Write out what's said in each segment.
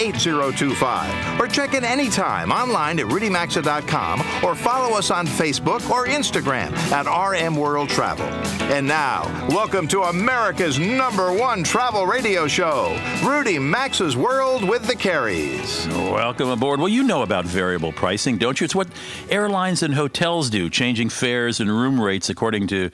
8025. Or check in anytime online at rudymaxa.com or follow us on Facebook or Instagram at RM World Travel. And now, welcome to America's number one travel radio show, Rudy Maxa's World with the Careys. Welcome aboard. Well, you know about variable pricing, don't you? It's what airlines and hotels do, changing fares and room rates according to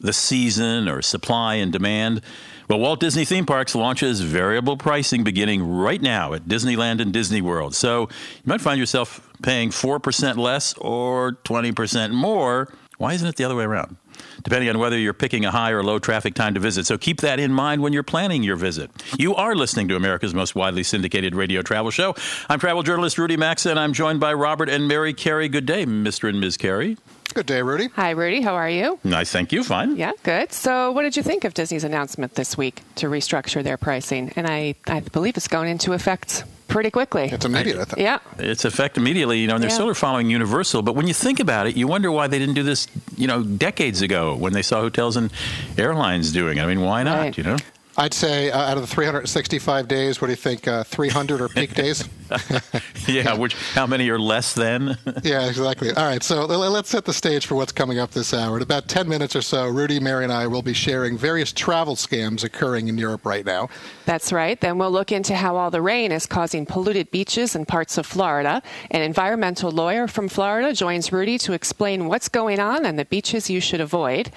the season or supply and demand. Well, Walt Disney Theme Parks launches variable pricing beginning right now at Disneyland and Disney World. So you might find yourself paying 4% less or 20% more. Why isn't it the other way around? depending on whether you're picking a high or low traffic time to visit. So keep that in mind when you're planning your visit. You are listening to America's most widely syndicated radio travel show. I'm travel journalist Rudy Maxa, and I'm joined by Robert and Mary Carey. Good day, Mr. and Ms. Carey. Good day, Rudy. Hi, Rudy. How are you? Nice, thank you. Fine. Yeah, good. So, what did you think of Disney's announcement this week to restructure their pricing? And I, I believe it's going into effect pretty quickly. It's immediate, I think. Yeah. It's effect immediately, you know, and they're Yeah. still following Universal. But when you think about it, you wonder why they didn't do this, you know, decades ago when they saw hotels and airlines doing it. I mean, why not, Right. you know? I'd say uh, out of the 365 days, what do you think? Uh, 300 are peak days? Yeah, which, how many are less than? yeah, exactly. All right, so let's set the stage for what's coming up this hour. In about 10 minutes or so, Rudy, Mary, and I will be sharing various travel scams occurring in Europe right now. That's right. Then we'll look into how all the rain is causing polluted beaches in parts of Florida. An environmental lawyer from Florida joins Rudy to explain what's going on and the beaches you should avoid.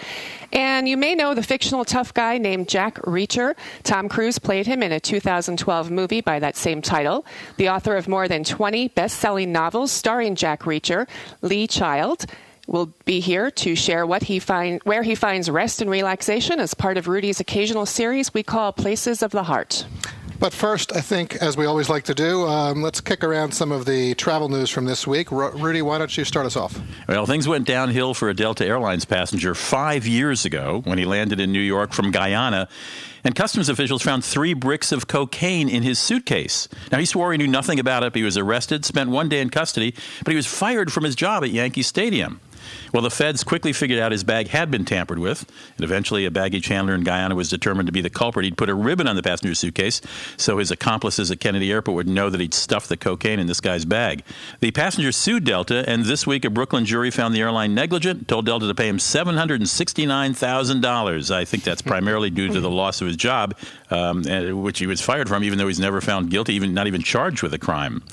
And you may know the fictional tough guy named Jack Reacher. Tom Cruise played him in a 2012 movie by that same title. The author of more than 20 best selling novels starring Jack Reacher, Lee Child, will be here to share what he find, where he finds rest and relaxation as part of Rudy's occasional series we call Places of the Heart. But first, I think, as we always like to do, um, let's kick around some of the travel news from this week. Ru- Rudy, why don't you start us off? Well, things went downhill for a Delta Airlines passenger five years ago when he landed in New York from Guyana, and customs officials found three bricks of cocaine in his suitcase. Now, he swore he knew nothing about it. He was arrested, spent one day in custody, but he was fired from his job at Yankee Stadium. Well, the feds quickly figured out his bag had been tampered with, and eventually a baggage handler in Guyana was determined to be the culprit. He'd put a ribbon on the passenger suitcase so his accomplices at Kennedy Airport would know that he'd stuffed the cocaine in this guy's bag. The passenger sued Delta, and this week a Brooklyn jury found the airline negligent, told Delta to pay him $769,000. I think that's primarily due to the loss of his job, um, which he was fired from, even though he's never found guilty, even not even charged with a crime.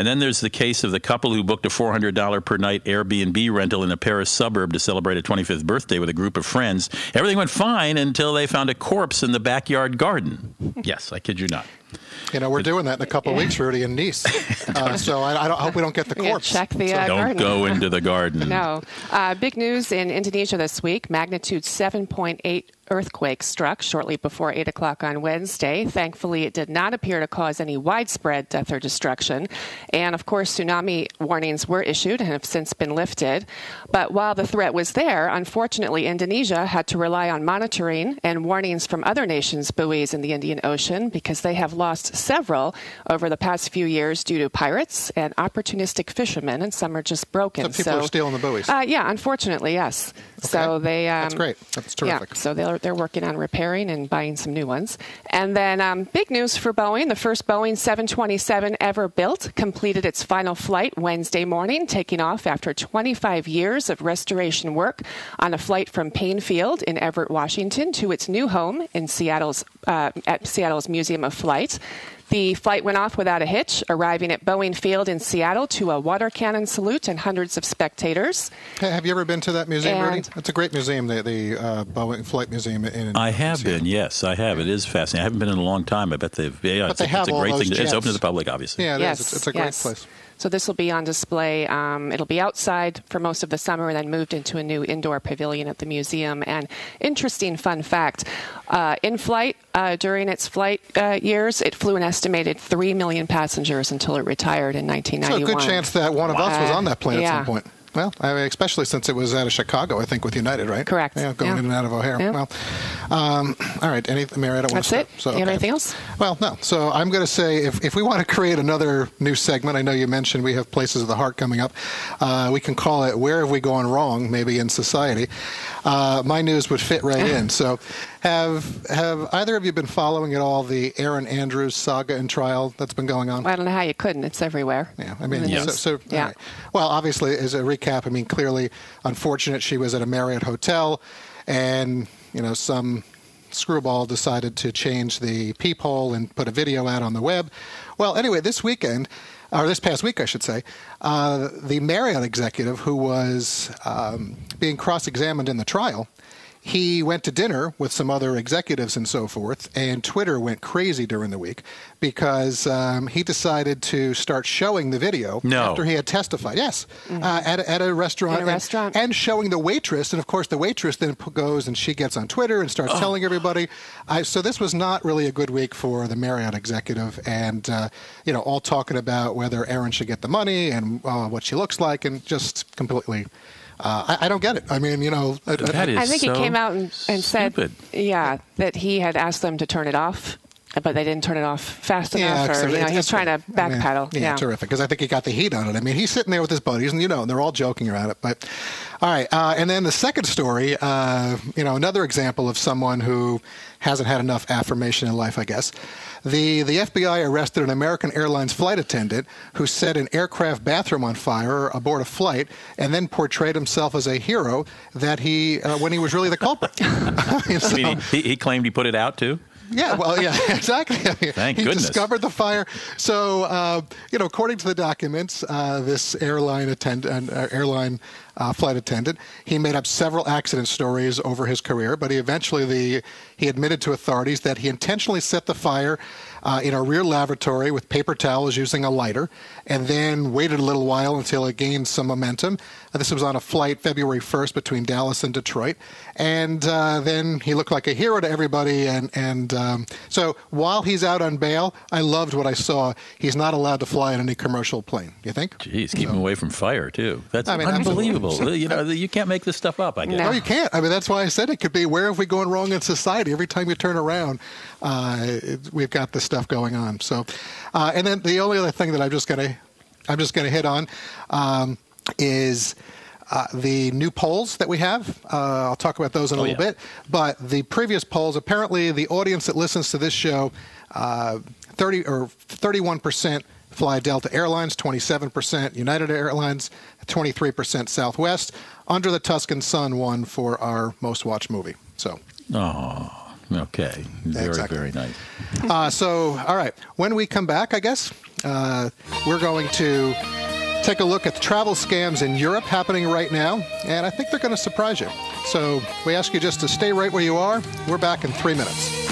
And then there's the case of the couple who booked a $400 per night Airbnb rental in a Paris suburb to celebrate a 25th birthday with a group of friends. Everything went fine until they found a corpse in the backyard garden. Yes, I kid you not. You know, we're doing that in a couple of weeks, Rudy, in Nice. Uh, so I, I, don't, I hope we don't get the Yeah, corpse. check the uh, Don't garden. go into the garden. No. Uh, big news in Indonesia this week. Magnitude 7.8 earthquake struck shortly before 8 o'clock on Wednesday. Thankfully, it did not appear to cause any widespread death or destruction. And of course, tsunami warnings were issued and have since been lifted. But while the threat was there, unfortunately, Indonesia had to rely on monitoring and warnings from other nations' buoys in the Indian Ocean because they have lost several over the past few years due to pirates and opportunistic fishermen, and some are just broken. So people are stealing the buoys. Uh, yeah, unfortunately, yes. So they. Um, That's great. That's terrific. Yeah, so they're they're working on repairing and buying some new ones. And then um, big news for Boeing: the first Boeing 727 ever built completed its final flight Wednesday morning, taking off after 25 years of restoration work on a flight from Paine Field in Everett, Washington, to its new home in Seattle's uh, at Seattle's Museum of Flight. The flight went off without a hitch, arriving at Boeing Field in Seattle to a water cannon salute and hundreds of spectators. Hey, have you ever been to that museum, Rudy? And- It's a great museum, the, the uh, Boeing Flight Museum in. I have Seattle. been, yes, I have. It is fascinating. I haven't been in a long time. I bet they've. Yeah, But it's, they a, have it's a all great those thing. It's open to the public, obviously. Yeah, it is. Yes, It's, it's a great yes. place. So this will be on display. Um, it'll be outside for most of the summer and then moved into a new indoor pavilion at the museum. And interesting fun fact uh, in flight, uh, during its flight uh, years, it flew an estimated 3 million passengers until it retired in 1991. So a good chance that one of us was on that plane yeah. at some point. Well, I mean, especially since it was out of Chicago, I think, with United, right? Correct. Yeah, going Yeah. in and out of O'Hare. Yeah. Well, um, all right. Any, Mary, I don't want to. That's it. So, Do you have okay. anything else? Well, no. So I'm going to say if, if we want to create another new segment, I know you mentioned we have Places of the Heart coming up. Uh, we can call it Where Have We Gone Wrong, maybe in society. Uh, my news would fit right in. So have have either of you been following at all the Erin Andrews saga and trial that's been going on? Well, I don't know how you couldn't. It's everywhere. Yeah, I mean, the so, so yeah. right. well, obviously, as a recap, I mean, clearly, unfortunate. She was at a Marriott hotel, and you know, some screwball decided to change the peephole and put a video out on the web. Well, anyway, this weekend, or this past week, I should say, uh, the Marriott executive who was um, being cross-examined in the trial. He went to dinner with some other executives and so forth, and Twitter went crazy during the week because um, he decided to start showing the video No. after he had testified. Yes, uh, at, a- at a restaurant. In a and- restaurant. and showing the waitress, and of course the waitress then goes and she gets on Twitter and starts telling everybody. I, so this was not really a good week for the Marriott executive, and uh, you know all talking about whether Erin should get the money and uh, what she looks like, and just completely. Uh, I, I don't get it. I mean, you know, I- I- That is I think so he came out and, and said, stupid. yeah, that he had asked them to turn it off, but they didn't turn it off fast enough, so or you know, it's- he was trying to I mean, backpedal. yeah, yeah. terrific. Because I think he got the heat on it. I mean, he's sitting there with his buddies, and you know, and they're all joking around it. But all right, uh, and then the second story, uh, you know, another example of someone who hasn't had enough affirmation in life, I guess. The the FBI arrested an American Airlines flight attendant who set an aircraft bathroom on fire aboard a flight, and then portrayed himself as a hero that he uh, when he was really the culprit. I mean, he, he claimed he put it out too. Yeah, well, yeah, exactly. Thank he goodness. discovered the fire. So, uh, you know, according to the documents, uh, this airline attendant, uh, airline uh, flight attendant, he made up several accident stories over his career, but he eventually the he admitted to authorities that he intentionally set the fire uh, in a rear lavatory with paper towels using a lighter, and then waited a little while until it gained some momentum. Uh, this was on a flight February 1st between Dallas and Detroit, and uh, then he looked like a hero to everybody. And and um, so while he's out on bail, I loved what I saw. He's not allowed to fly in any commercial plane. You think? Jeez, keep him away from fire too. That's I mean, unbelievable. you know, you can't make this stuff up. I guess. No. No, you can't. I mean, that's why I said it could be where have we gone wrong in society? Every time you turn around, uh, it, we've got this stuff going on. So, uh, and then the only other thing that I'm just gonna, I'm just gonna hit on, um, is. Uh, the new polls that we have, uh, I'll talk about those in a Oh, little yeah. bit. But the previous polls, apparently, the audience that listens to this show, uh, 30 or 31 percent fly Delta Airlines, 27 percent United Airlines, 23 percent Southwest. Under the Tuscan Sun won for our most watched movie. So, Oh, okay. Very, Exactly. very nice. uh, so all right. When we come back, I guess uh, we're going to take a look at the travel scams in Europe happening right now, and I think they're going to surprise you. So we ask you just to stay right where you are. We're back in three minutes.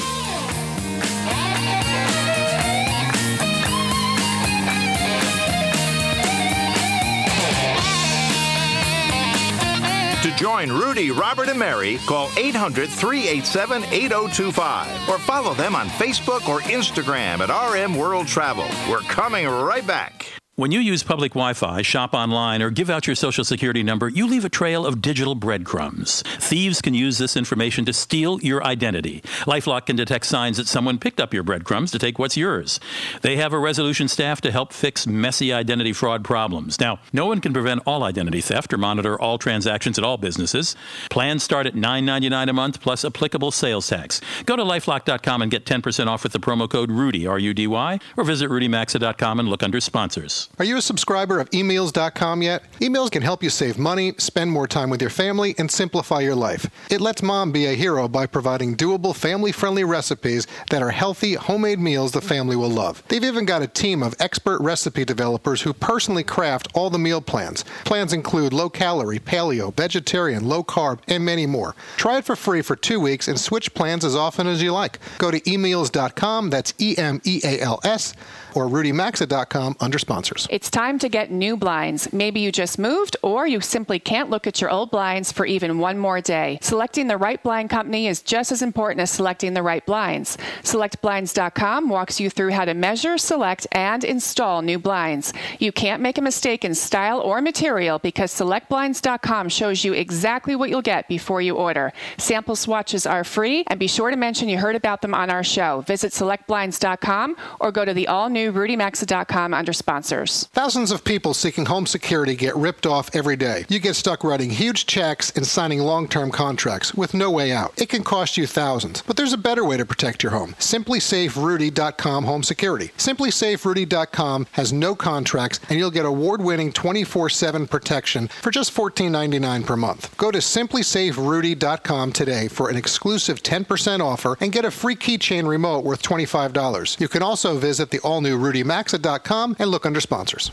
To join Rudy, Robert, and Mary, call 800 387 8025 or follow them on Facebook or Instagram at RM World Travel. We're coming right back. When you use public Wi Fi, shop online, or give out your social security number, you leave a trail of digital breadcrumbs. Thieves can use this information to steal your identity. Lifelock can detect signs that someone picked up your breadcrumbs to take what's yours. They have a resolution staff to help fix messy identity fraud problems. Now, no one can prevent all identity theft or monitor all transactions at all businesses. Plans start at $9.99 a month plus applicable sales tax. Go to lifelock.com and get 10% off with the promo code RUDY, R U D Y, or visit rudymaxa.com and look under sponsors. Are you a subscriber of eMeals.com yet? eMeals can help you save money, spend more time with your family, and simplify your life. It lets mom be a hero by providing doable, family friendly recipes that are healthy, homemade meals the family will love. They've even got a team of expert recipe developers who personally craft all the meal plans. Plans include low calorie, paleo, vegetarian, low carb, and many more. Try it for free for two weeks and switch plans as often as you like. Go to eMeals.com, that's E M E A L S, or rudymaxa.com under sponsors. It's time to get new blinds. Maybe you just moved or you simply can't look at your old blinds for even one more day. Selecting the right blind company is just as important as selecting the right blinds. SelectBlinds.com walks you through how to measure, select, and install new blinds. You can't make a mistake in style or material because SelectBlinds.com shows you exactly what you'll get before you order. Sample swatches are free, and be sure to mention you heard about them on our show. Visit SelectBlinds.com or go to the all new RudyMaxa.com under sponsors. Thousands of people seeking home security get ripped off every day. You get stuck writing huge checks and signing long term contracts with no way out. It can cost you thousands, but there's a better way to protect your home. SimplySafeRudy.com Home Security. SimplySafeRudy.com has no contracts, and you'll get award winning 24 7 protection for just $14.99 per month. Go to SimplySafeRudy.com today for an exclusive 10% offer and get a free keychain remote worth $25. You can also visit the all new RudyMaxa.com and look under sponsors.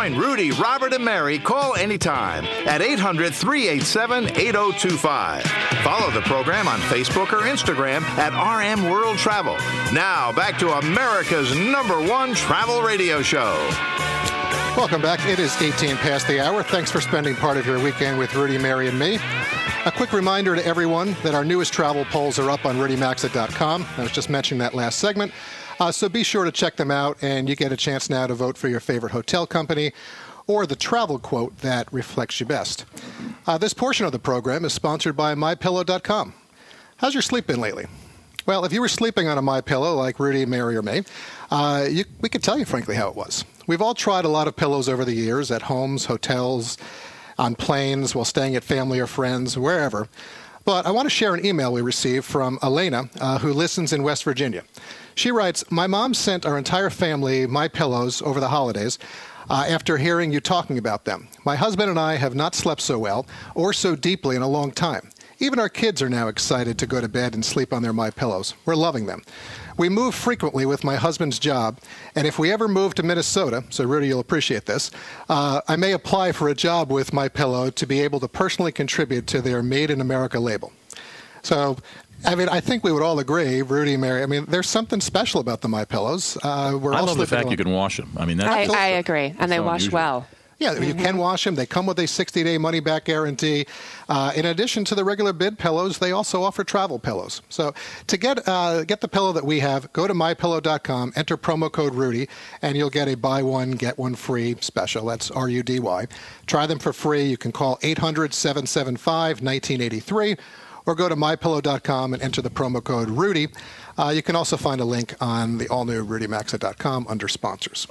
Join Rudy, Robert, and Mary, call anytime at 800 387 8025. Follow the program on Facebook or Instagram at RM World Travel. Now, back to America's number one travel radio show. Welcome back. It is 18 past the hour. Thanks for spending part of your weekend with Rudy, Mary, and me. A quick reminder to everyone that our newest travel polls are up on rudymaxa.com. I was just mentioning that last segment. Uh, so be sure to check them out, and you get a chance now to vote for your favorite hotel company or the travel quote that reflects you best. Uh, this portion of the program is sponsored by MyPillow.com. How's your sleep been lately? Well, if you were sleeping on a My Pillow like Rudy, Mary, or me, uh, you, we could tell you frankly how it was. We've all tried a lot of pillows over the years at homes, hotels, on planes, while staying at family or friends, wherever. But I want to share an email we received from Elena, uh, who listens in West Virginia. She writes, "My mom sent our entire family my pillows over the holidays." Uh, after hearing you talking about them, my husband and I have not slept so well or so deeply in a long time. Even our kids are now excited to go to bed and sleep on their My Pillows. We're loving them. We move frequently with my husband's job, and if we ever move to Minnesota, so Rudy, you'll appreciate this, uh, I may apply for a job with My Pillow to be able to personally contribute to their Made in America label. So, I mean, I think we would all agree, Rudy, Mary. I mean, there's something special about the My Pillows. Uh, we're I love the fact on- you can wash them. I mean, that's I, I agree, and they wash unusual. well. Yeah, you can wash them. They come with a 60 day money back guarantee. Uh, in addition to the regular bid pillows, they also offer travel pillows. So to get uh, get the pillow that we have, go to mypillow.com, enter promo code Rudy, and you'll get a buy one, get one free special. That's R U D Y. Try them for free. You can call 800 775 1983 or go to mypillow.com and enter the promo code Rudy. Uh, you can also find a link on the all new rudymaxa.com under sponsors.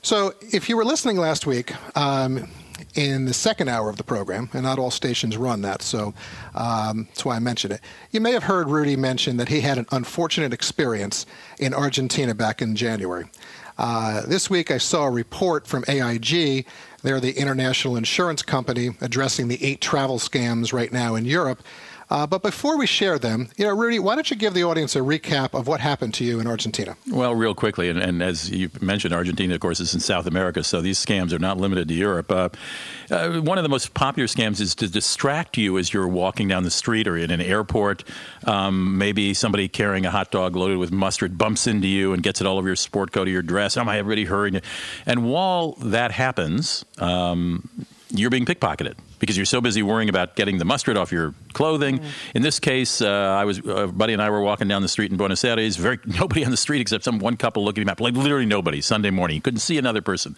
So, if you were listening last week um, in the second hour of the program, and not all stations run that, so um, that's why I mentioned it, you may have heard Rudy mention that he had an unfortunate experience in Argentina back in January. Uh, this week, I saw a report from AIG. They're the international insurance company addressing the eight travel scams right now in Europe. Uh, but before we share them, you know, Rudy, why don't you give the audience a recap of what happened to you in Argentina? Well, real quickly, and, and as you mentioned, Argentina, of course, is in South America, so these scams are not limited to Europe. Uh, uh, one of the most popular scams is to distract you as you're walking down the street or in an airport. Um, maybe somebody carrying a hot dog loaded with mustard bumps into you and gets it all over your sport coat or your dress. Oh, my, everybody hurrying. And while that happens, um, you're being pickpocketed because you're so busy worrying about getting the mustard off your clothing. In this case, uh, I was uh, buddy and I were walking down the street in Buenos Aires. Very nobody on the street except some one couple looking at me, like literally nobody. Sunday morning, you couldn't see another person,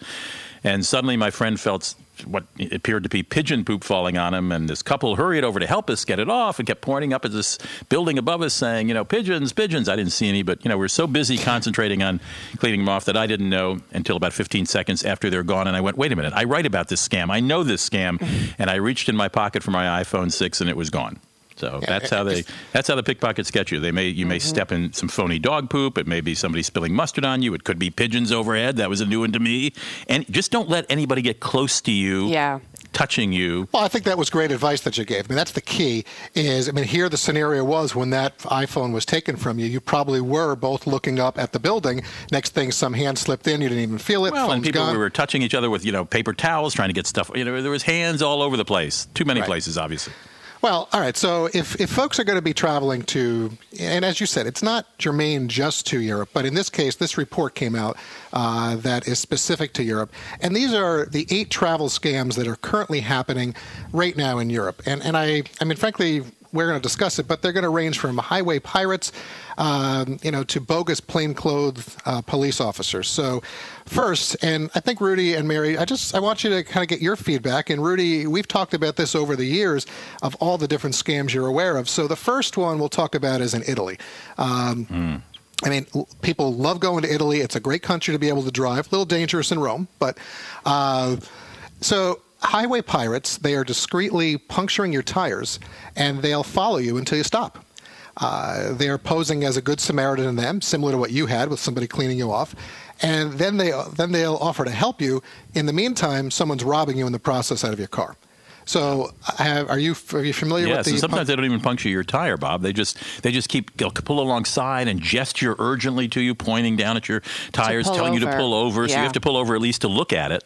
and suddenly my friend felt what appeared to be pigeon poop falling on him, and this couple hurried over to help us get it off and kept pointing up at this building above us, saying, "You know, pigeons, pigeons." I didn't see any, but you know, we are so busy concentrating on cleaning them off that I didn't know until about 15 seconds after they're gone, and I went, "Wait a minute! I write about this scam. I know this scam," and I reached in my pocket for my iPhone 6, and it was gone. So that's how they that's how the pickpockets get you. They may you may mm-hmm. step in some phony dog poop. It may be somebody spilling mustard on you. It could be pigeons overhead. That was a new one to me. And just don't let anybody get close to you Yeah. touching you. Well, I think that was great advice that you gave. I mean, that's the key. Is I mean, here the scenario was when that iPhone was taken from you, you probably were both looking up at the building. Next thing, some hand slipped in, you didn't even feel it. Well, and people gone. were touching each other with you know paper towels, trying to get stuff. You know, there was hands all over the place. Too many Right. places, obviously. Well, all right. So if, if folks are going to be traveling to, and as you said, it's not germane just to Europe, but in this case, this report came out uh, that is specific to Europe. And these are the eight travel scams that are currently happening right now in Europe. And, and I, I mean, frankly, we're going to discuss it, but they're going to range from highway pirates, um, you know, to bogus plainclothes uh, police officers. So, first, and I think Rudy and Mary, I just I want you to kind of get your feedback. And Rudy, we've talked about this over the years of all the different scams you're aware of. So, the first one we'll talk about is in Italy. Um, I mean, people love going to Italy. It's a great country to be able to drive. A little dangerous in Rome, but uh, so highway pirates they are discreetly puncturing your tires, and they'll follow you until you stop. Uh, they are posing as a good Samaritan in them, similar to what you had with somebody cleaning you off, and then they then they'll offer to help you. In the meantime, someone's robbing you in the process out of your car. So, have, are you are you familiar Yes, with the? and sometimes they don't even puncture your tire, Bob. They just they just keep they'll pull alongside and gesture urgently to you, pointing down at your tires, pull telling you to pull over. So you have to pull over at least to look at it,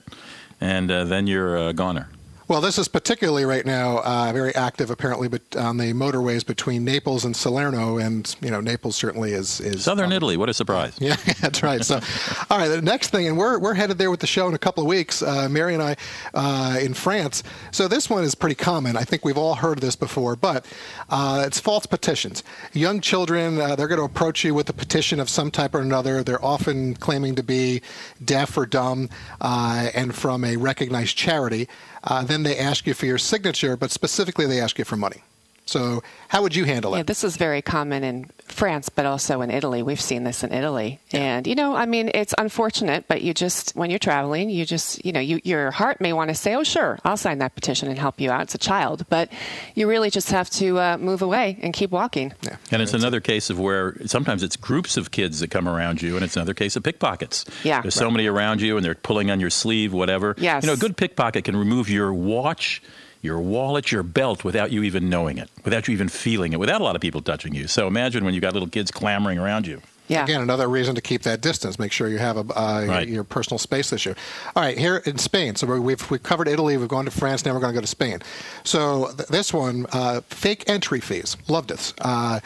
and uh, then you're a goner. Well, this is particularly right now uh, very active, apparently, but on the motorways between Naples and Salerno, and you know Naples certainly is is Southern Italy, what a surprise! Yeah, that's right. So, all right, the next thing, and we're we're headed there with the show in a couple of weeks. Uh, Mary and I uh, in France. So this one is pretty common. I think we've all heard of this before, but uh, it's false petitions. Young children, uh, they're going to approach you with a petition of some type or another. They're often claiming to be deaf or dumb, uh, and from a recognized charity. Uh, then they ask you for your signature, but specifically they ask you for money. So, how would you handle it? Yeah, this is very common in France, but also in Italy. We've seen this in Italy, and you know, I mean, it's unfortunate, but you just when you're traveling, you just you know, you, your heart may want to say, "Oh, sure, I'll sign that petition and help you out." It's a child, but you really just have to uh, move away and keep walking. Yeah. And it's another case of where sometimes it's groups of kids that come around you, and it's another case of pickpockets. Yeah. There's so many around you, and they're pulling on your sleeve, whatever. Yes. You know, a good pickpocket can remove your watch, your wallet, your belt without you even knowing it, without you even feeling it, without a lot of people touching you. So imagine when you've got little kids clamoring around you. Yeah. Again, another reason to keep that distance. Make sure you have a, uh, Right. your personal space issue. All right, here in Spain. So we've we've covered Italy. We've gone to France. Now we're going to go to Spain. So th- this one, uh, fake entry fees. Loved this. Uh,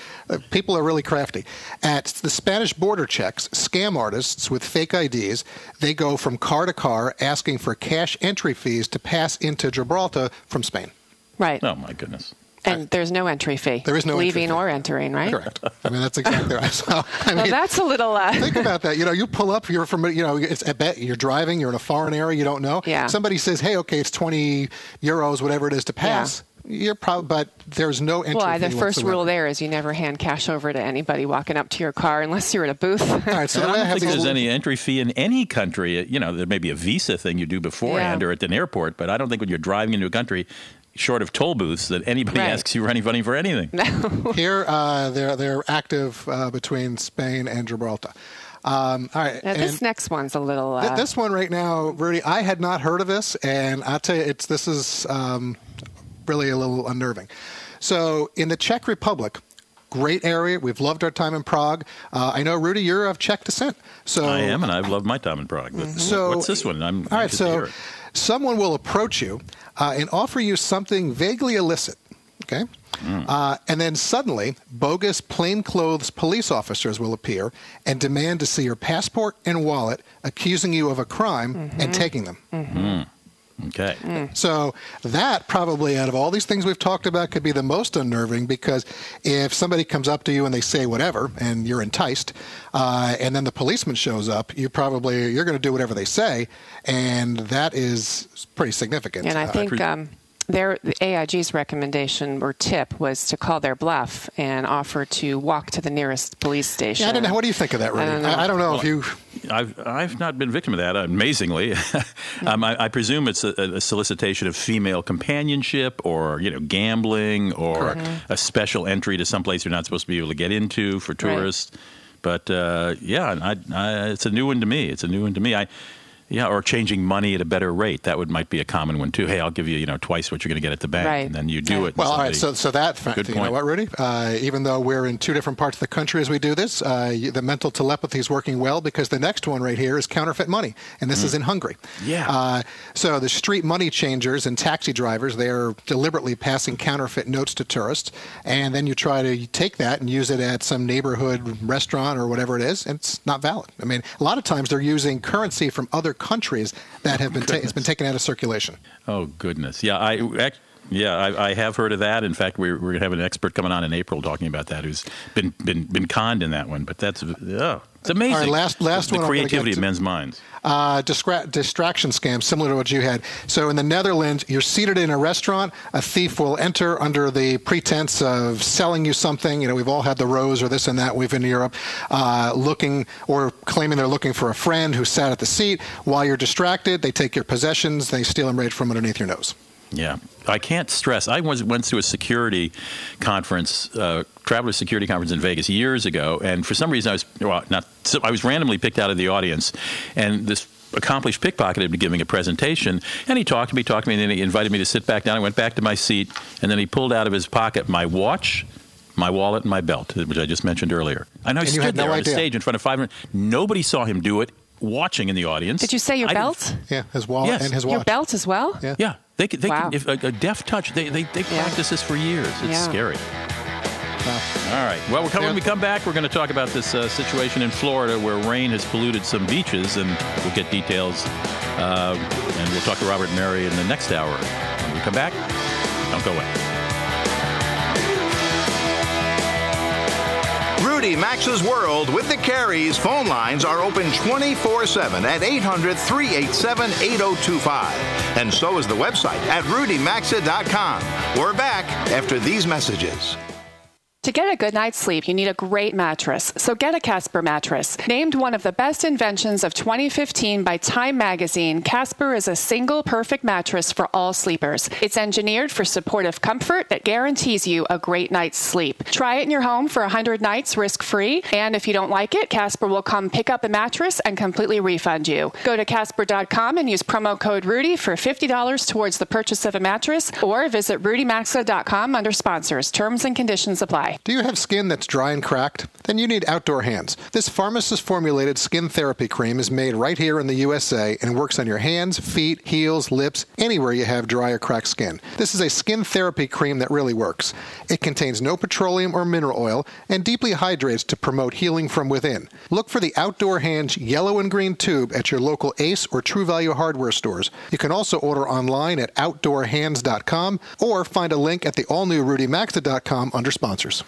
people are really crafty. At the Spanish border checks, scam artists with fake IDs they go from car to car asking for cash entry fees to pass into Gibraltar from Spain. Right. Oh, my goodness. And there's no entry fee. There is no entry leaving fee. or entering, right? Correct. I mean that's exactly right. So I mean, Well, that's a little. Uh, Think about that. You know, you pull up. You're from. You know, it's. I bet you're driving. You're in a foreign area. You don't know. Yeah. Somebody says, "Hey, okay, it's 20 euros, whatever it is, to pass." Yeah You're probably, but there's no entry. Fee. Well, the first whatsoever. rule there is you never hand cash over to anybody walking up to your car unless you're at a booth. All right, so And I don't have think these there's any entry fee in any country. You know, there may be a visa thing you do beforehand Yeah. or at an airport, but I don't think when you're driving into a country, short of toll booths, that anybody Right. asks you for any money for anything. here, uh, they're they're active uh, between Spain and Gibraltar. Um, all right, Now, this and- next one's a little. Th- Uh, this one right now, Rudy, I had not heard of this, and I'll tell you, it's this is um, really a little unnerving. So, in the Czech Republic, great area. We've loved our time in Prague. Uh, I know, Rudy, you're of Czech descent. So I am, and I've loved my time in Prague. But So what's this one? I'm all right. So hear someone will approach you uh, and offer you something vaguely illicit. Okay. Hmm. Uh, and then suddenly, bogus plainclothes police officers will appear and demand to see your passport and wallet, accusing you of a crime Mm-hmm. and taking them. Okay. Mm. So that probably, out of all these things we've talked about, could be the most unnerving because if somebody comes up to you and they say whatever, and you're enticed, uh, and then the policeman shows up, you probably you're going to do whatever they say, and that is pretty significant. and I Uh, think pre- um, their the AIG's recommendation or tip was to call their bluff and offer to walk to the nearest police station. yeah, I don't know. What do you think of that, Rudy? I don't know. I, I don't know if you. I've I've not been victim of that. Amazingly, um, I, I presume it's a, a solicitation of female companionship, or you know, gambling, or a special entry to someplace you're not supposed to be able to get into for Right. tourists. But uh, yeah, I, I, it's a new one to me. It's a new one to me. I Yeah, or changing money at a better rate. That would might be a common one too. Hey, I'll give you you know twice what you're going to get at the bank, Right. and then you do Right. it. Well, all somebody- right. So, so that fact, Good you know point. what, Rudy? Uh, even though we're in two different parts of the country as we do this, uh, the mental telepathy is working well because the next one right here is counterfeit money, and this is in Hungary. Yeah. Uh, so the street money changers and taxi drivers, they are deliberately passing counterfeit notes to tourists, and then you try to take that and use it at some neighborhood restaurant or whatever it is, and it's not valid. I mean, a lot of times they're using currency from other countries that have been ta- has been taken out of circulation. Oh goodness, yeah, I. Yeah, I, I have heard of that. In fact, we're, we're going to have an expert coming on in April talking about that, who's been been been conned in that one. But that's oh, it's amazing. All right, last- last the one get creativity of men's minds. uh, distra- distraction scam, similar to what you had. So in the Netherlands, you're seated in a restaurant. A thief will enter under the pretense of selling you something. You know, we've all had the rose or this and that. We've in Europe, uh, looking or claiming they're looking for a friend who sat at the seat. While you're distracted, they take your possessions. They steal them right from underneath your nose. Yeah, I can't stress. I was went to a security conference, uh, traveler security conference in Vegas years ago, and for some reason I was well, not. So I was randomly picked out of the audience, and this accomplished pickpocket had been giving a presentation, and he talked to me, talked to me, and then he invited me to sit back down. I went back to my seat, and then he pulled out of his pocket my watch. My wallet and my belt, which I just mentioned earlier. And I And you stood had no there on the idea. stage in front of 500. Nobody saw him do it. Watching in the audience. Did you say your I didn't- belt? Yeah, his wallet Yes. and his watch. Your watch. belt as well? Yeah. Yeah, they could. They Wow. can, if a, a deft touch. They they, they practice this for years. It's Yeah. scary. All right. Well, we're coming, when we come back, we're going to talk about this uh, situation in Florida where rain has polluted some beaches, and we'll get details. Uh, and we'll talk to Robert Mary in the next hour. When we come back, don't go away. Rudy Maxa's World with the Careys phone lines are open 24 7 at 800 387 8025. And so is the website at rudymaxa.com. We're back after these messages. To get a good night's sleep, you need a great mattress. So get a Casper mattress. Named one of the best inventions of 2015 by Time magazine, Casper is a single perfect mattress for all sleepers. It's engineered for supportive comfort that guarantees you a great night's sleep. Try it in your home for 100 nights risk-free, and if you don't like it, Casper will come pick up the mattress and completely refund you. Go to casper.com and use promo code Rudy for $50 towards the purchase of a mattress, or visit rudymaxa.com under sponsors. Terms and conditions apply. Do you have skin that's dry and cracked? Then you need Outdoor Hands. This pharmacist formulated skin therapy cream is made right here in the USA and works on your hands, feet, heels, lips, anywhere you have dry or cracked skin. This is a skin therapy cream that really works. It contains no petroleum or mineral oil and deeply hydrates to promote healing from within. Look for the Outdoor Hands yellow and green tube at your local Ace or True Value hardware stores. You can also order online at outdoorhands.com or find a link at the all new rudymaxa.com under sponsors.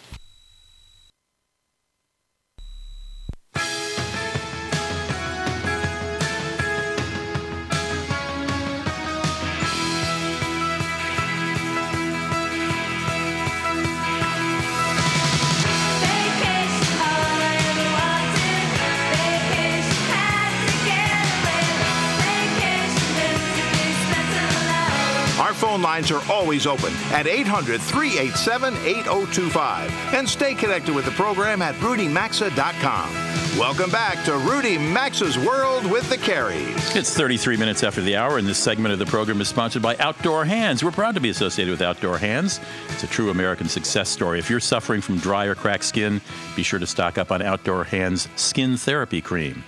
Lines are always open at 800 387 8025. And stay connected with the program at rudymaxa.com. Welcome back to Rudy Maxa's World with the Careys. It's 33 minutes after the hour, and this segment of the program is sponsored by Outdoor Hands. We're proud to be associated with Outdoor Hands. It's a true American success story. If you're suffering from dry or cracked skin, be sure to stock up on Outdoor Hands Skin Therapy Cream.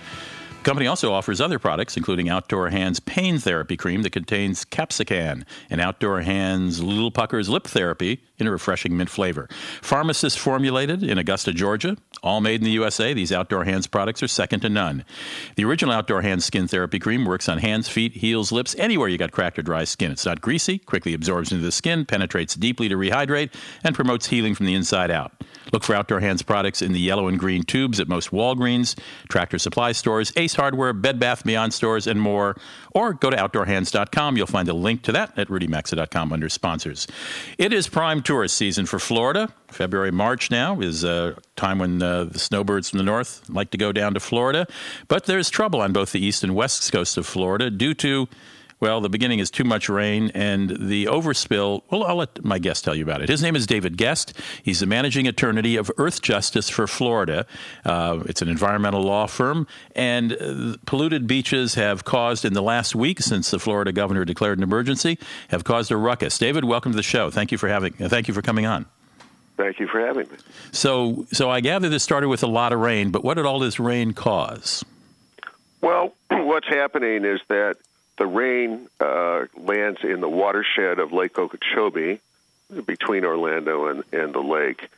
Company also offers other products, including Outdoor Hands Pain Therapy Cream that contains capsaicin and Outdoor Hands Little Puckers Lip Therapy in a refreshing mint flavor. Pharmacist formulated in Augusta, Georgia, all made in the USA, these Outdoor Hands products are second to none. The original Outdoor Hands Skin Therapy Cream works on hands, feet, heels, lips, anywhere you got cracked or dry skin. It's not greasy, quickly absorbs into the skin, penetrates deeply to rehydrate, and promotes healing from the inside out. Look for Outdoor Hands products in the yellow and green tubes at most Walgreens, Tractor Supply stores, Ace Hardware, Bed Bath Beyond stores, and more. Or go to OutdoorHands.com. You'll find a link to that at RudyMaxa.com under sponsors. It is prime tourist season for Florida. February, March now is a time when uh, the snowbirds from the north like to go down to Florida. But there's trouble on both the east and west coast of Florida due to Well, the beginning is too much rain, and the overspill. Well, I'll let my guest tell you about it. His name is David Guest. He's the managing attorney of Earth Justice for Florida. Uh, it's an environmental law firm, and uh, polluted beaches have caused, in the last week since the Florida governor declared an emergency, have caused a ruckus. David, welcome to the show. Thank you for having. Uh, thank you for coming on. Thank you for having me. So, so I gather this started with a lot of rain, but what did all this rain cause? Well, what's happening is that the rain uh, lands in the watershed of Lake Okeechobee between Orlando and, and the lake.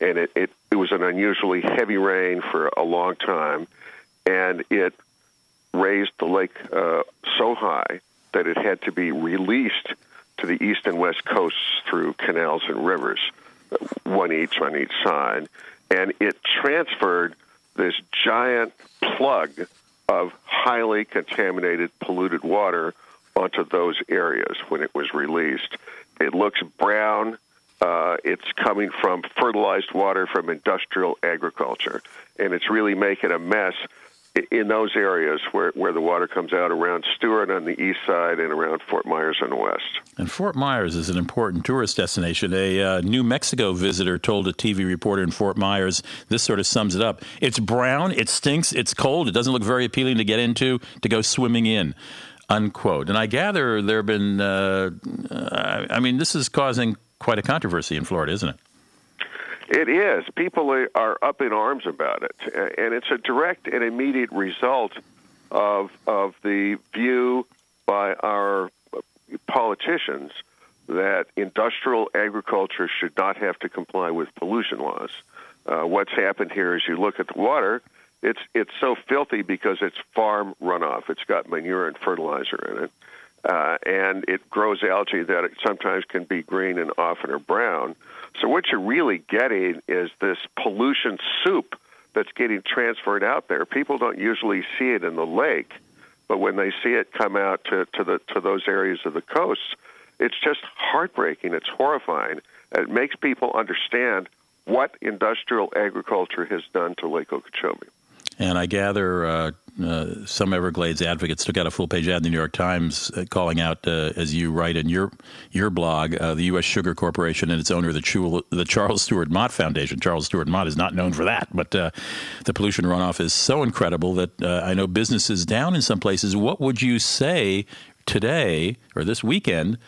And it, it, it was an unusually heavy rain for a long time, and it raised the lake uh, so high that it had to be released to the east and west coasts through canals and rivers, one each on each side. And it transferred this giant plug of highly contaminated, polluted water onto those areas when it was released. It looks brown. Uh, it's coming from fertilized water from industrial agriculture, and it's really making a mess in those areas where, where the water comes out around Stuart on the east side and around Fort Myers on the west. And Fort Myers is an important tourist destination. A uh, New Mexico visitor told a TV reporter in Fort Myers, this sort of sums it up. It's brown, it stinks, it's cold, it doesn't look very appealing to get into, to go swimming in, unquote. And I gather there have been, uh, uh, I mean, this is causing quite a controversy in Florida, isn't it? It is. People are- up in arms about it, and it's a direct and immediate result of of the view by our politicians that industrial agriculture should not have to comply with pollution laws. Uh, what's happened here is you look at the water; it's it's so filthy because it's farm runoff. It's got manure and fertilizer in it, uh, and it grows algae that it sometimes can be green and often are brown. So what you're really getting is this pollution soup that's getting transferred out there. People don't usually see it in the lake, but when they see it come out to, to the to those areas of the coast, it's just heartbreaking. It's horrifying. It makes people understand what industrial agriculture has done to Lake Okeechobee. And I gather uh, uh, some Everglades advocates took out a full page ad in the New York Times uh, calling out, uh, as you write in your your blog, uh, the U.S. Sugar Corporation and its owner, the, Chul- the Charles Stewart Mott Foundation. Charles Stewart Mott is not known for that, but uh, the pollution runoff is so incredible that I know business is down in some places. What would you say today or this weekend?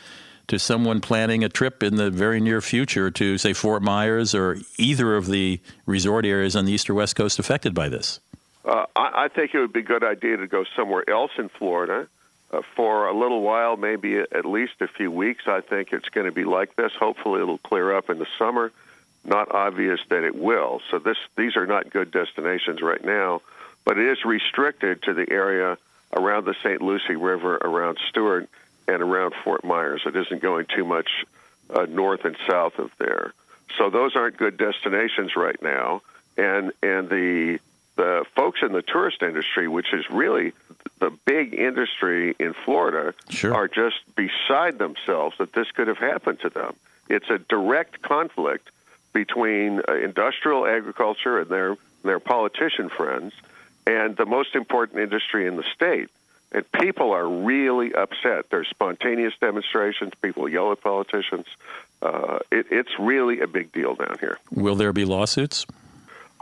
To someone planning a trip in the very near future to, say, Fort Myers or either of the resort areas on the east or west coast affected by this? Uh, I, I think it would be a good idea to go somewhere else in Florida uh, for a little while, maybe at least a few weeks. I think it's going to be like this. Hopefully, it'll clear up in the summer. Not obvious that it will. So this these are not good destinations right now, but it is restricted to the area around the St. Lucie River, around Stuart, and around Fort Myers. It isn't going too much uh, north and south of there. So those aren't good destinations right now. And and the the folks in the tourist industry, which is really the big industry in Florida, Sure. are just beside themselves that this could have happened to them. It's a direct conflict between uh, industrial agriculture and their their politician friends and the most important industry in the state. And people are really upset. There's spontaneous demonstrations. People yell at politicians. Uh, it, it's really a big deal down here. Will there be lawsuits?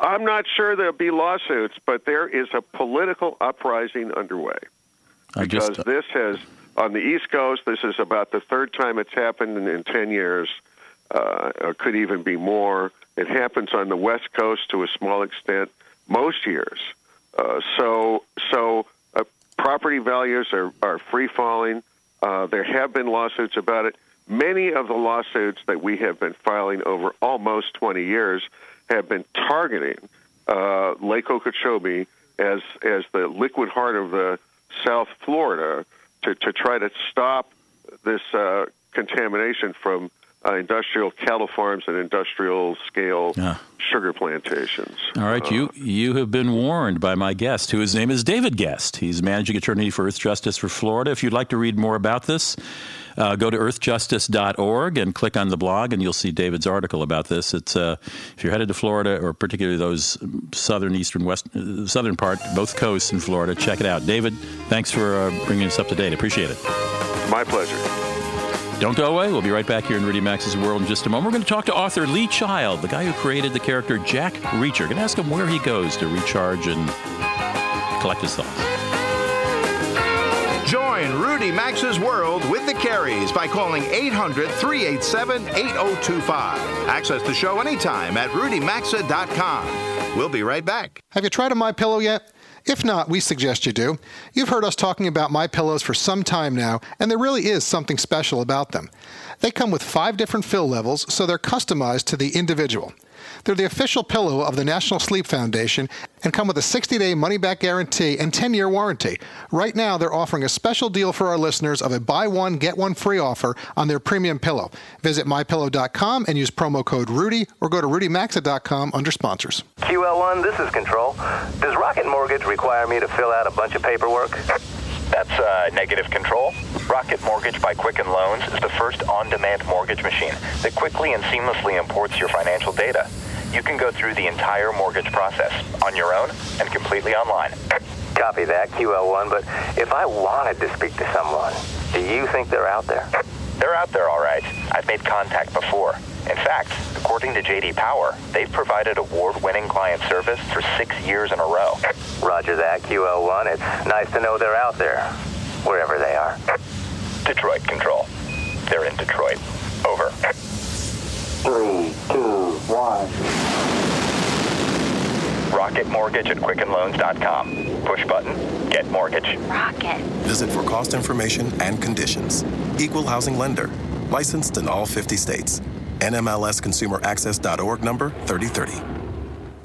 I'm not sure there'll be lawsuits, but there is a political uprising underway I because just this has on the East Coast. This is about the third time it's happened in, in ten years. Uh, or could even be more. It happens on the West Coast to a small extent most years. Uh, so so uh, property values are, are free falling. Uh, there have been lawsuits about it. Many of the lawsuits that we have been filing over almost 20 years have been targeting uh, Lake Okeechobee as as the liquid heart of the South Florida to, to try to stop this uh, contamination from uh, industrial cattle farms and industrial scale sugar plantations. all right. You you have been warned by my guest, who his name is David Guest. He's managing attorney for Earth Justice for Florida. If you'd like to read more about this, uh, go to earthjustice.org and click on the blog, and you'll see David's article about this. It's uh, if you're headed to Florida, or particularly those southern, eastern, west, uh, southern part, both coasts in Florida, check it out. David, thanks for uh, bringing us up to date. Appreciate it. My pleasure. Don't go away. We'll be right back here in Rudy Maxa's World in just a moment. We're going to talk to author Lee Child, the guy who created the character Jack Reacher. Going to ask him where he goes to recharge and collect his thoughts. Join Rudy Maxa's World with the Careys by calling 800 387 8025. Access the show anytime at rudymaxa.com. We'll be right back. Have you tried a My Pillow yet? If not, we suggest you do. You've heard us talking about My Pillows for some time now, and there really is something special about them. They come with five different fill levels, so they're customized to the individual. They're the official pillow of the National Sleep Foundation and come with a 60 day money back guarantee and 10 year warranty. Right now, they're offering a special deal for our listeners of a buy one, get one free offer on their premium pillow. Visit mypillow.com and use promo code Rudy or go to rudymaxa.com under sponsors. QL1, this is Control. Does Rocket Mortgage require me to fill out a bunch of paperwork? That's uh, negative control. Rocket Mortgage by Quicken Loans is the first on-demand mortgage machine that quickly and seamlessly imports your financial data. You can go through the entire mortgage process on your own and completely online. Copy that, QL1, but if I wanted to speak to someone, do you think they're out there? They're out there all right. I've made contact before. In fact, according to JD Power, they've provided award-winning client service for six years in a row. Roger that, QL1. It's nice to know they're out there, wherever they are. Detroit Control. They're in Detroit. Over. Three, two, one. Rocket Mortgage at QuickenLoans.com. Push button, get mortgage. Rocket. Visit for cost information and conditions. Equal housing lender. Licensed in all 50 states. NMLSConsumerAccess.org number 3030.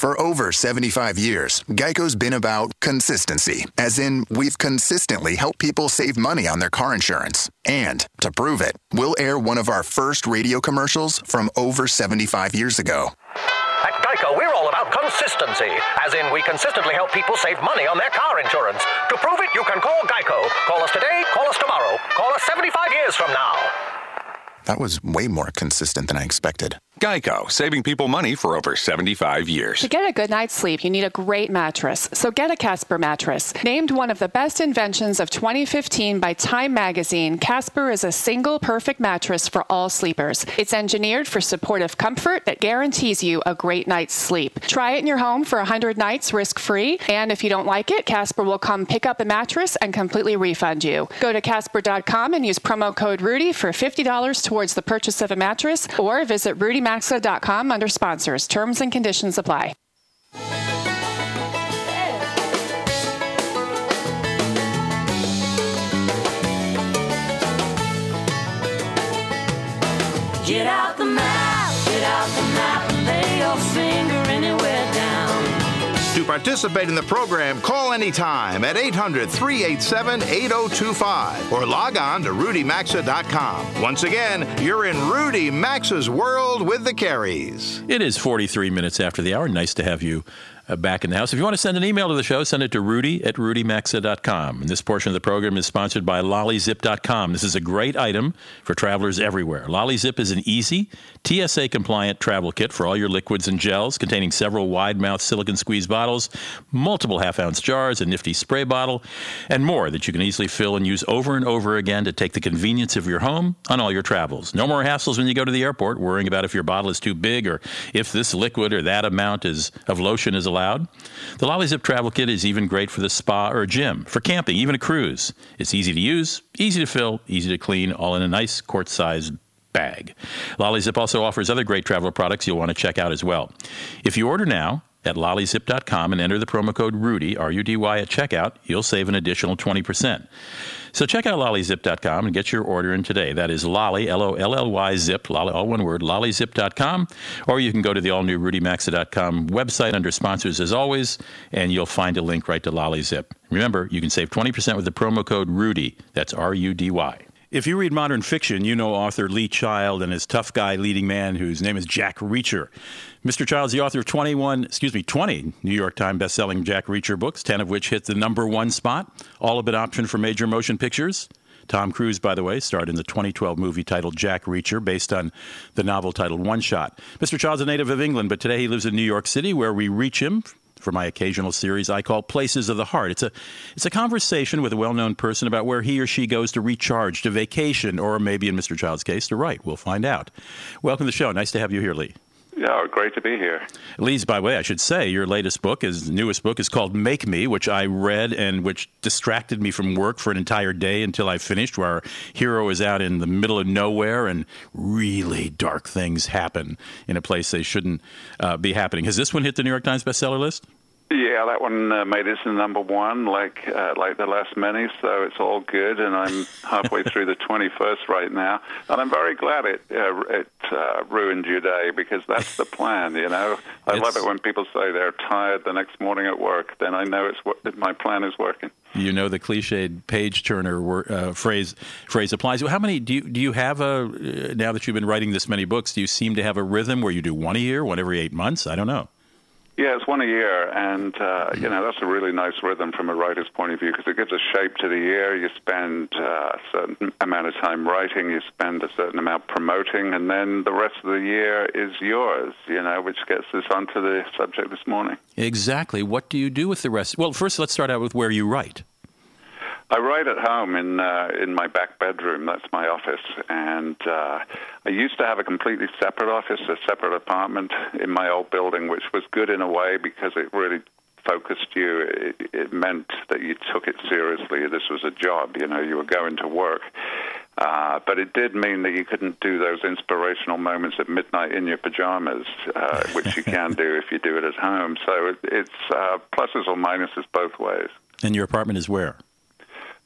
For over 75 years, Geico's been about consistency, as in, we've consistently helped people save money on their car insurance. And to prove it, we'll air one of our first radio commercials from over 75 years ago. At Geico, we're all about consistency, as in we consistently help people save money on their car insurance. To prove it, you can call Geico. Call us today, call us tomorrow, call us 75 years from now. That was way more consistent than I expected. Geico, saving people money for over 75 years. To get a good night's sleep, you need a great mattress. So get a Casper mattress. Named one of the best inventions of 2015 by Time magazine, Casper is a single perfect mattress for all sleepers. It's engineered for supportive comfort that guarantees you a great night's sleep. Try it in your home for 100 nights risk-free, and if you don't like it, Casper will come pick up the mattress and completely refund you. Go to casper.com and use promo code Rudy for $50 towards the purchase of a mattress, or visit rudymaxa.com under sponsors. Terms and conditions apply. Get out participate in the program, call anytime at 800 387 8025 or log on to rudymaxa.com. Once again, you're in Rudy Maxa's world with the Careys. It is 43 minutes after the hour. Nice to have you uh, back in the house. If you want to send an email to the show, send it to rudy at rudymaxa.com. And this portion of the program is sponsored by lollyzip.com. This is a great item for travelers everywhere. LollyZip is an easy, TSA compliant travel kit for all your liquids and gels, containing several wide mouth silicon squeeze bottles, multiple half ounce jars, a nifty spray bottle, and more that you can easily fill and use over and over again to take the convenience of your home on all your travels. No more hassles when you go to the airport worrying about if your bottle is too big or if this liquid or that amount is, of lotion is allowed. The LollyZip travel kit is even great for the spa or gym, for camping, even a cruise. It's easy to use, easy to fill, easy to clean, all in a nice quart-sized bag. LollyZip also offers other great travel products you'll want to check out as well. If you order now at lollyzip.com and enter the promo code RUDY, R-U-D-Y, at checkout, you'll save an additional 20%. So check out lollyzip.com and get your order in today. That is lolly, L O L L Y zip, lolly, all one word, lollyzip.com. Or you can go to the all new rudymaxa.com website under sponsors as always, and you'll find a link right to LollyZip. Remember, you can save 20% with the promo code RUDY. That's R U D Y. If you read modern fiction, you know author Lee Child and his tough guy leading man whose name is Jack Reacher. Mr. Child's the author of 21, excuse me, 20 New York Times best-selling Jack Reacher books, 10 of which hit the number one spot, all have been optioned for major motion pictures. Tom Cruise, by the way, starred in the 2012 movie titled Jack Reacher, based on the novel titled One Shot. Mr. Child's a native of England, but today he lives in New York City, where we reach him for my occasional series I call Places of the Heart. It's a it's a conversation with a well-known person about where he or she goes to recharge, to vacation, or maybe in Mr. Child's case, to write. We'll find out. Welcome to the show. Nice to have you here, Lee. Yeah, great to be here. Lee's, by the way, I should say, your latest book, is newest book, is called Make Me, which I read and which distracted me from work for an entire day until I finished. Where our hero is out in the middle of nowhere and really dark things happen in a place they shouldn't uh, be happening. Has this one hit the New York Times bestseller list? Yeah, that one uh, made it to number one, like uh, like the last many. So it's all good, and I'm halfway through the 21st right now, and I'm very glad it uh, it uh, ruined your day because that's the plan. You know, I love it when people say they're tired the next morning at work. Then I know it's what my plan is working. You know the cliched page turner wor- uh, phrase phrase applies. How many do you do you have a uh, now that you've been writing this many books? Do you seem to have a rhythm where you do one a year, one every eight months? I don't know. Yeah, it's one a year, and uh, you know that's a really nice rhythm from a writer's point of view because it gives a shape to the year. You spend uh, a certain amount of time writing, you spend a certain amount promoting, and then the rest of the year is yours. You know, which gets us onto the subject this morning. Exactly. What do you do with the rest? Well, first let's start out with where you write. I write at home in uh, in my back bedroom. That's my office, and uh, I used to have a completely separate office, a separate apartment in my old building, which was good in a way because it really focused you. It, it meant that you took it seriously. This was a job. You know, you were going to work. Uh, but it did mean that you couldn't do those inspirational moments at midnight in your pajamas, uh, which you can do if you do it at home. So it, it's uh, pluses or minuses both ways. And your apartment is where?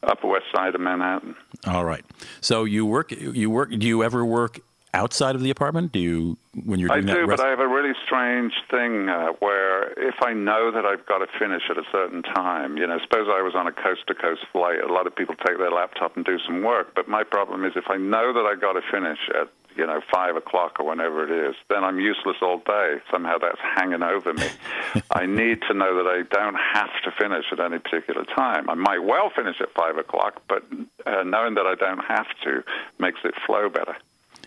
Upper West Side of Manhattan. All right. So you work. You work. Do you ever work outside of the apartment? Do you when you're doing I do, that? but I have a really strange thing uh, where if I know that I've got to finish at a certain time, you know, suppose I was on a coast to coast flight, a lot of people take their laptop and do some work, but my problem is if I know that I've got to finish at you know, five o'clock or whenever it is, then I'm useless all day. Somehow that's hanging over me. I need to know that I don't have to finish at any particular time. I might well finish at five o'clock, but uh, knowing that I don't have to makes it flow better.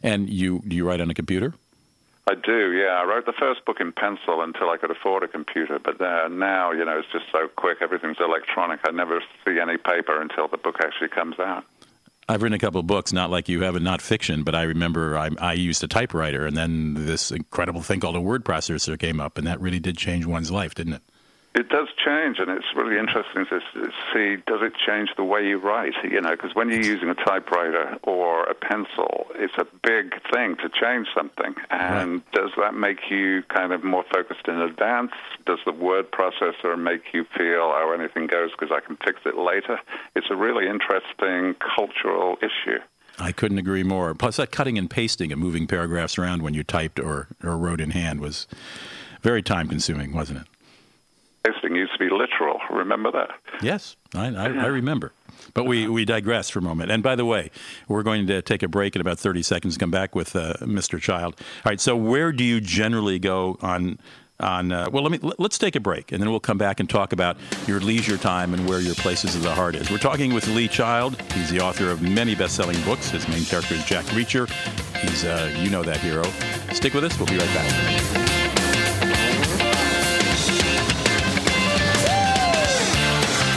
and you do you write on a computer? I do, yeah. I wrote the first book in pencil until I could afford a computer, but uh, now, you know, it's just so quick. Everything's electronic. I never see any paper until the book actually comes out. I've written a couple of books, not like you have, not fiction, but I remember I, I used a typewriter, and then this incredible thing called a word processor came up, and that really did change one's life, didn't it? It does change, and it's really interesting to see does it change the way you write? You know, because when you're using a typewriter or a pencil, it's a big thing to change something. And does that make you kind of more focused in advance? Does the word processor make you feel, oh, anything goes because I can fix it later? It's a really interesting cultural issue. I couldn't agree more. Plus, that cutting and pasting and moving paragraphs around when you typed or, or wrote in hand was very time consuming, wasn't it? Pasting used to be literal. Remember that? Yes, I, I, I remember. But we, we digress for a moment. And by the way, we're going to take a break in about 30 seconds, come back with uh, Mr. Child. All right, so where do you generally go on. On uh, well, let me let- let's take a break, and then we'll come back and talk about your leisure time and where your places of the heart is. We're talking with Lee Child. He's the author of many best-selling books. His main character is Jack Reacher. He's uh, you know that hero. Stick with us. We'll be right back.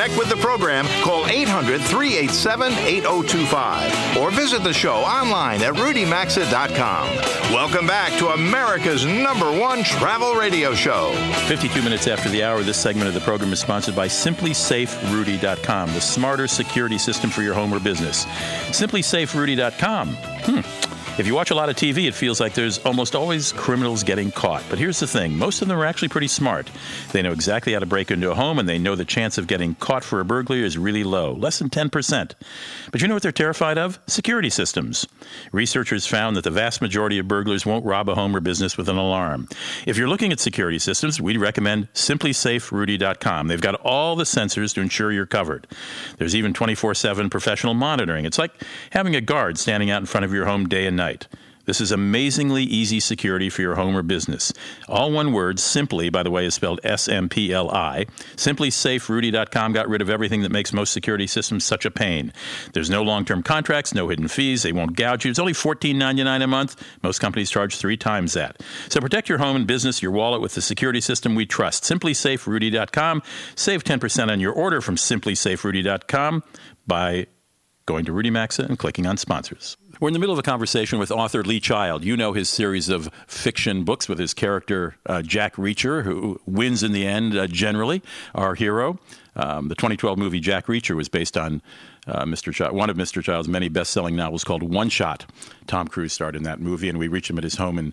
Connect with the program, call 800 387 8025 or visit the show online at rudymaxa.com. Welcome back to America's number one travel radio show. 52 minutes after the hour, this segment of the program is sponsored by SimpliSafeRudy.com, the smarter security system for your home or business. SimpliSafeRudy.com. Hmm. If you watch a lot of TV, it feels like there's almost always criminals getting caught. But here's the thing most of them are actually pretty smart. They know exactly how to break into a home, and they know the chance of getting caught for a burglary is really low, less than 10%. But you know what they're terrified of? Security systems. Researchers found that the vast majority of burglars won't rob a home or business with an alarm. If you're looking at security systems, we'd recommend SimpliSafeRudy.com. They've got all the sensors to ensure you're covered. There's even 24 7 professional monitoring. It's like having a guard standing out in front of your home day and night. This is amazingly easy security for your home or business. All one word, simply, by the way, is spelled S M P L I. Simply SimpliSafeRudy.com got rid of everything that makes most security systems such a pain. There's no long term contracts, no hidden fees, they won't gouge you. It's only $14.99 a month. Most companies charge three times that. So protect your home and business, your wallet with the security system we trust. Simply SimpliSafeRudy.com. Save 10% on your order from Simply SimpliSafeRudy.com by going to Rudy Maxa and clicking on sponsors. We're in the middle of a conversation with author Lee Child. You know his series of fiction books with his character uh, Jack Reacher, who wins in the end, uh, generally, our hero. Um, the 2012 movie Jack Reacher was based on uh, Mr. Child, one of Mr. Child's many best-selling novels called One Shot. Tom Cruise starred in that movie, and we reach him at his home in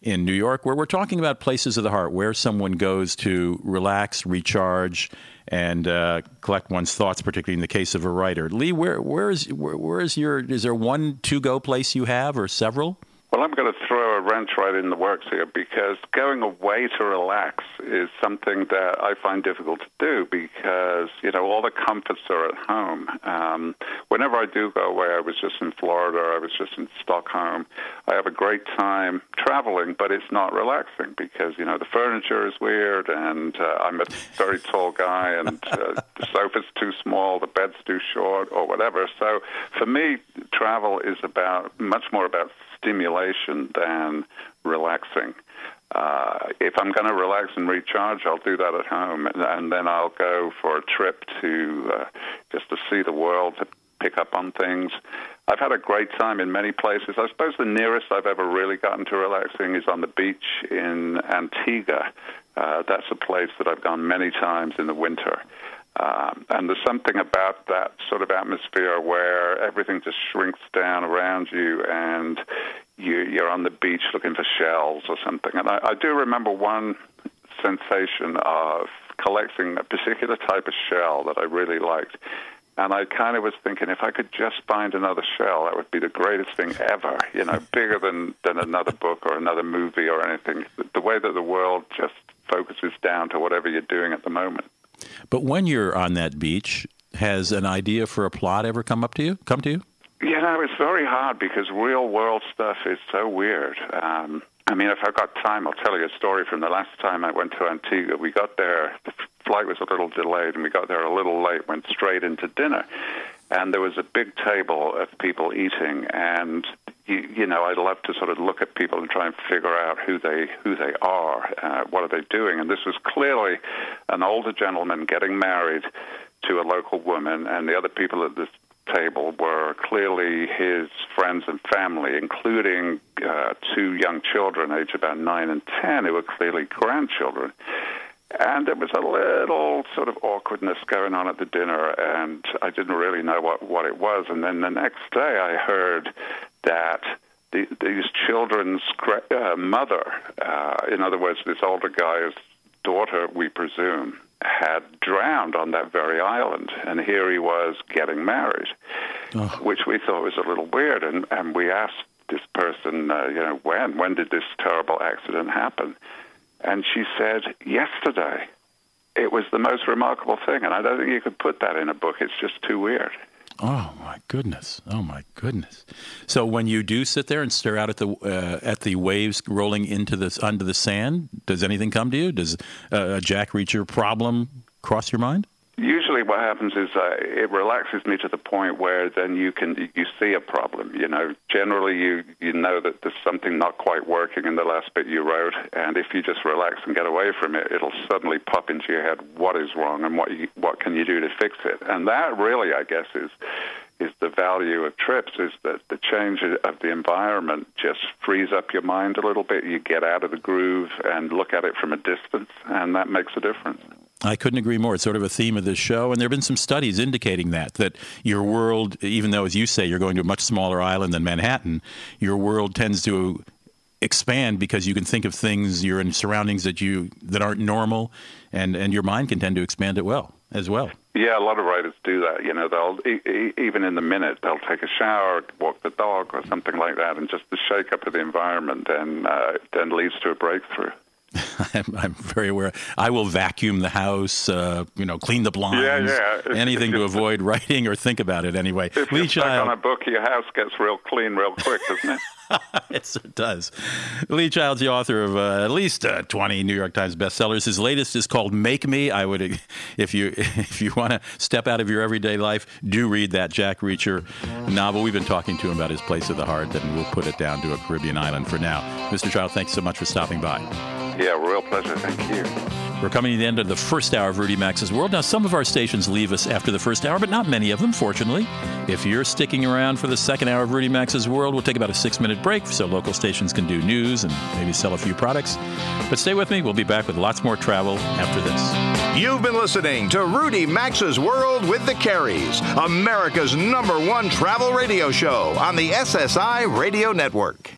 in New York, where we're talking about places of the heart, where someone goes to relax, recharge, and uh, collect one's thoughts, particularly in the case of a writer. Lee, where where is where, where is your is there one to go place you have or several? Well, I'm going to throw a wrench right in the works here because going away to relax is something that I find difficult to do because, you know, all the comforts are at home. Um, whenever I do go away, I was just in Florida, I was just in Stockholm. I have a great time traveling, but it's not relaxing because, you know, the furniture is weird and uh, I'm a very tall guy and uh, the sofa's too small, the bed's too short, or whatever. So for me, travel is about much more about stimulation than relaxing. Uh, if I'm going to relax and recharge, I'll do that at home, and, and then I'll go for a trip to uh, just to see the world, to pick up on things. I've had a great time in many places. I suppose the nearest I've ever really gotten to relaxing is on the beach in Antigua. Uh, that's a place that I've gone many times in the winter. Um, and there's something about that sort of atmosphere where everything just shrinks down around you and you, you're on the beach looking for shells or something. And I, I do remember one sensation of collecting a particular type of shell that I really liked. And I kind of was thinking, if I could just find another shell, that would be the greatest thing ever. You know, bigger than, than another book or another movie or anything. The, the way that the world just focuses down to whatever you're doing at the moment. But when you're on that beach, has an idea for a plot ever come up to you? Come to you? You know, it's very hard because real world stuff is so weird. Um, I mean, if I've got time, I'll tell you a story from the last time I went to Antigua. We got there, the flight was a little delayed, and we got there a little late, went straight into dinner. And there was a big table of people eating, and you, you know, I love to sort of look at people and try and figure out who they who they are, uh, what are they doing. And this was clearly an older gentleman getting married to a local woman, and the other people at this table were clearly his friends and family, including uh, two young children, aged about nine and ten, who were clearly grandchildren. And there was a little sort of awkwardness going on at the dinner, and I didn't really know what, what it was. And then the next day, I heard that the, these children's uh, mother, uh, in other words, this older guy's daughter, we presume, had drowned on that very island, and here he was getting married, which we thought was a little weird. And, and we asked this person, uh, you know, when when did this terrible accident happen? And she said, yesterday. It was the most remarkable thing, and I don't think you could put that in a book. It's just too weird. Oh my goodness! Oh my goodness! So when you do sit there and stare out at the uh, at the waves rolling into the onto the sand, does anything come to you? Does uh, a Jack Reacher problem cross your mind? Usually what happens is uh, it relaxes me to the point where then you can you see a problem. You know, generally you you know that there's something not quite working in the last bit you wrote, and if you just relax and get away from it, it'll suddenly pop into your head what is wrong and what you, what can you do to fix it. And that really, I guess, is is the value of trips is that the change of the environment just frees up your mind a little bit. You get out of the groove and look at it from a distance, and that makes a difference. I couldn't agree more. It's sort of a theme of this show, and there have been some studies indicating that that your world, even though as you say you're going to a much smaller island than Manhattan, your world tends to expand because you can think of things you're in surroundings that you that aren't normal, and and your mind can tend to expand it well as well. Yeah, a lot of writers do that. You know, they'll e- e- even in the minute they'll take a shower, walk the dog, or something like that, and just the shake up of the environment, and uh, then leads to a breakthrough. I'm, I'm very aware. I will vacuum the house, uh, you know, clean the blinds, Yeah, yeah. anything to avoid writing or think about it anyway. If Lee you're Child, on a book, your house gets real clean real quick, doesn't it? yes, it does. Lee Child's the author of uh, at least uh, 20 New York Times bestsellers. His latest is called "Make Me." I would, if you if you want to step out of your everyday life, do read that Jack Reacher novel. We've been talking to him about his place of the heart, and we'll put it down to a Caribbean island for now. Mr. Child, thanks so much for stopping by. Yeah, real pleasure. Thank you. We're coming to the end of the first hour of Rudy Maxa's World. Now, some of our stations leave us after the first hour, but not many of them, fortunately. If you're sticking around for the second hour of Rudy Maxa's World, we'll take about a six minute break so local stations can do news and maybe sell a few products. But stay with me. We'll be back with lots more travel after this. You've been listening to Rudy Maxa's World with the Careys, America's number one travel radio show on the SSI Radio Network.